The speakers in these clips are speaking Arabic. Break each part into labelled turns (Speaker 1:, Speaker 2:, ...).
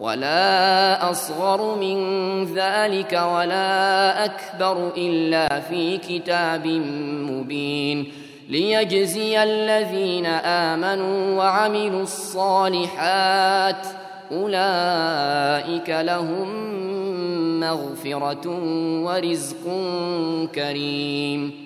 Speaker 1: ولا أصغر من ذلك ولا أكبر إلا في كتاب مبين ليجزي الذين آمنوا وعملوا الصالحات أولئك لهم مغفرة ورزق كريم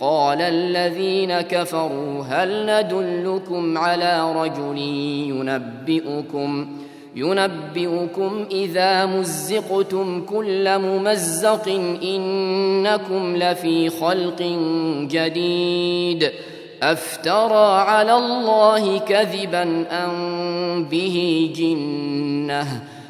Speaker 1: قال الذين كفروا هل ندلكم على رجل ينبئكم ينبئكم إذا مزقتم كل ممزق إنكم لفي خلق جديد أفترى على الله كذبا أم به جنة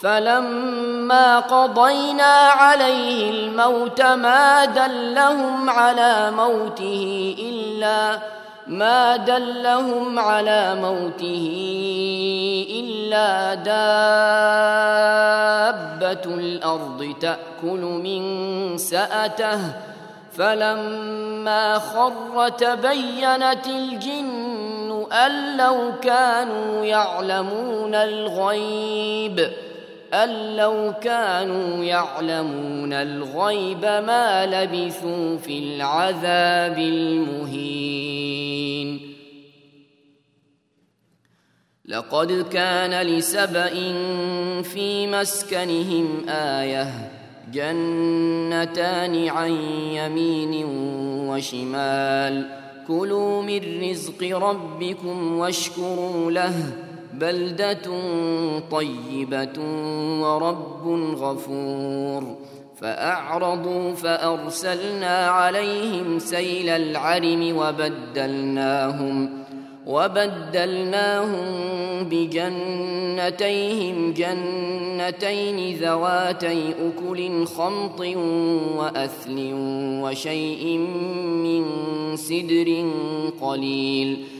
Speaker 1: فلما قضينا عليه الموت ما دلهم على موته إلا ما دلهم على موته إلا دابة الأرض تأكل من سأته. فلما خر تبينت الجن أن لو كانوا يعلمون الغيب ۖ. أن لو كانوا يعلمون الغيب ما لبثوا في العذاب المهين. لقد كان لسبأ في مسكنهم آية جنتان عن يمين وشمال. كلوا من رزق ربكم واشكروا له. بلدة طيبة ورب غفور فأعرضوا فأرسلنا عليهم سيل العرم وبدلناهم وبدلناهم بجنتيهم جنتين ذواتي أكل خمط وأثل وشيء من سدر قليل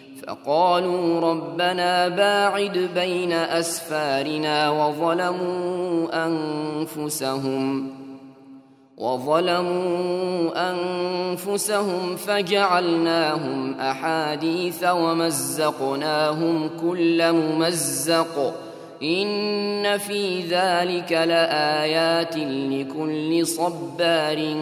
Speaker 1: فقالوا ربنا باعد بين أسفارنا وظلموا أنفسهم وظلموا أنفسهم فجعلناهم أحاديث ومزقناهم كل ممزق إن في ذلك لآيات لكل صبار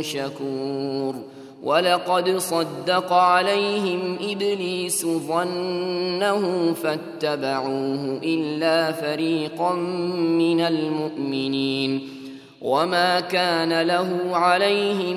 Speaker 1: شكور. ولقد صدق عليهم إبليس ظنه فاتبعوه إلا فريقا من المؤمنين. وما كان له عليهم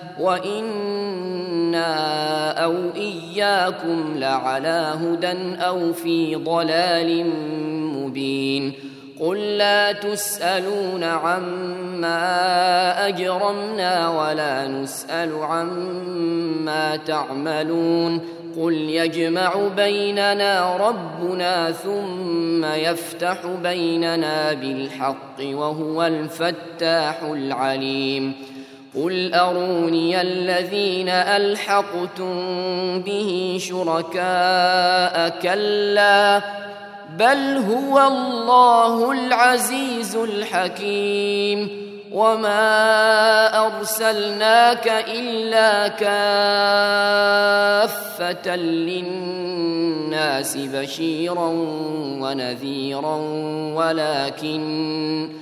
Speaker 1: وإنا أو إياكم لعلى هدى أو في ضلال مبين قل لا تسألون عما أجرمنا ولا نسأل عما تعملون قل يجمع بيننا ربنا ثم يفتح بيننا بالحق وهو الفتاح العليم قل أروني الذين ألحقتم به شركاء كلا بل هو الله العزيز الحكيم وما أرسلناك إلا كافة للناس بشيرا ونذيرا ولكن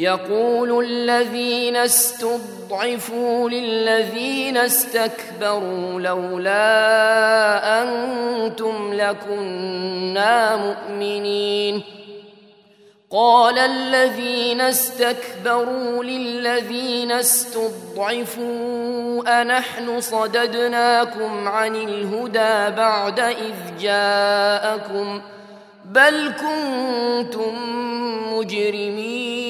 Speaker 1: يقول الذين استضعفوا للذين استكبروا لولا أنتم لكنا مؤمنين. قال الذين استكبروا للذين استضعفوا أنحن صددناكم عن الهدى بعد إذ جاءكم ۖ بل كنتم مجرمين.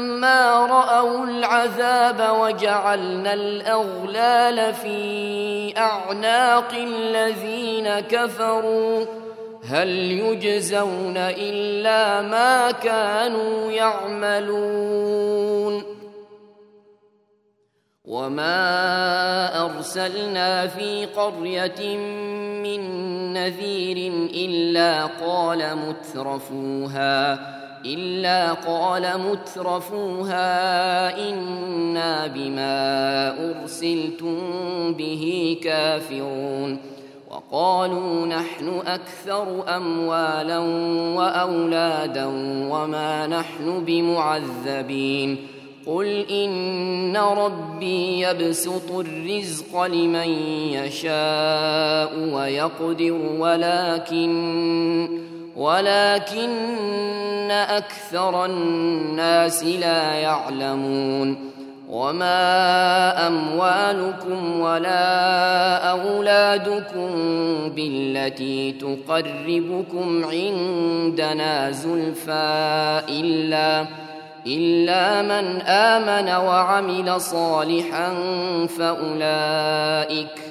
Speaker 1: رأوا العذاب وجعلنا الأغلال في أعناق الذين كفروا هل يجزون إلا ما كانوا يعملون وما أرسلنا في قرية من نذير إلا قال مترفوها إلا قال مترفوها إنا بما أرسلتم به كافرون وقالوا نحن أكثر أموالا وأولادا وما نحن بمعذبين قل إن ربي يبسط الرزق لمن يشاء ويقدر ولكن ولكن أكثر الناس لا يعلمون وما أموالكم ولا أولادكم بالتي تقربكم عندنا زلفى إلا إلا من آمن وعمل صالحا فأولئك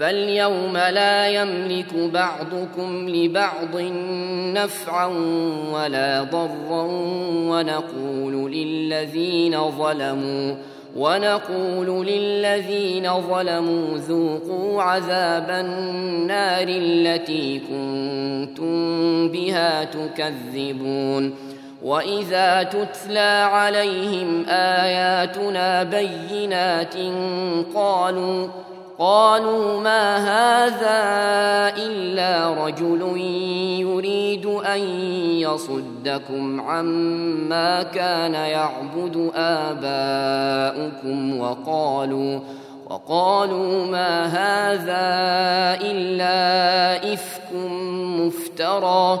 Speaker 1: فاليوم لا يملك بعضكم لبعض نفعا ولا ضرا ونقول للذين ظلموا ونقول للذين ظلموا ذوقوا عذاب النار التي كنتم بها تكذبون وإذا تتلى عليهم آياتنا بينات قالوا قالوا ما هذا إلا رجل يريد أن يصدكم عما كان يعبد آباؤكم وقالوا وقالوا ما هذا إلا إفك مفترى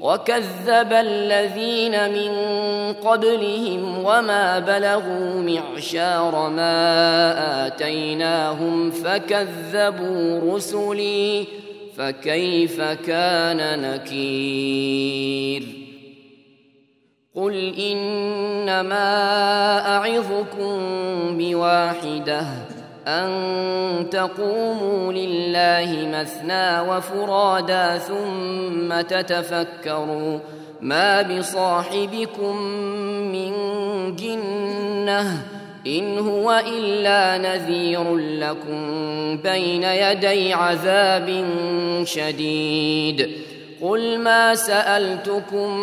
Speaker 1: وكذب الذين من قبلهم وما بلغوا معشار ما آتيناهم فكذبوا رسلي فكيف كان نكير قل إنما أعظكم بواحدة أن تقوموا لله مثنى وفرادا ثم تتفكروا ما بصاحبكم من جنة إن هو إلا نذير لكم بين يدي عذاب شديد. قل ما سألتكم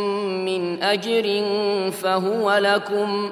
Speaker 1: من أجر فهو لكم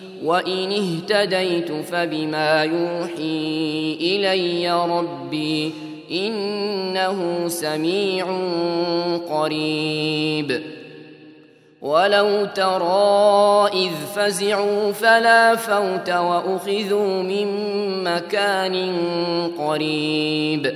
Speaker 1: وإن اهتديت فبما يوحي إلي ربي إنه سميع قريب. ولو ترى إذ فزعوا فلا فوت وأخذوا من مكان قريب.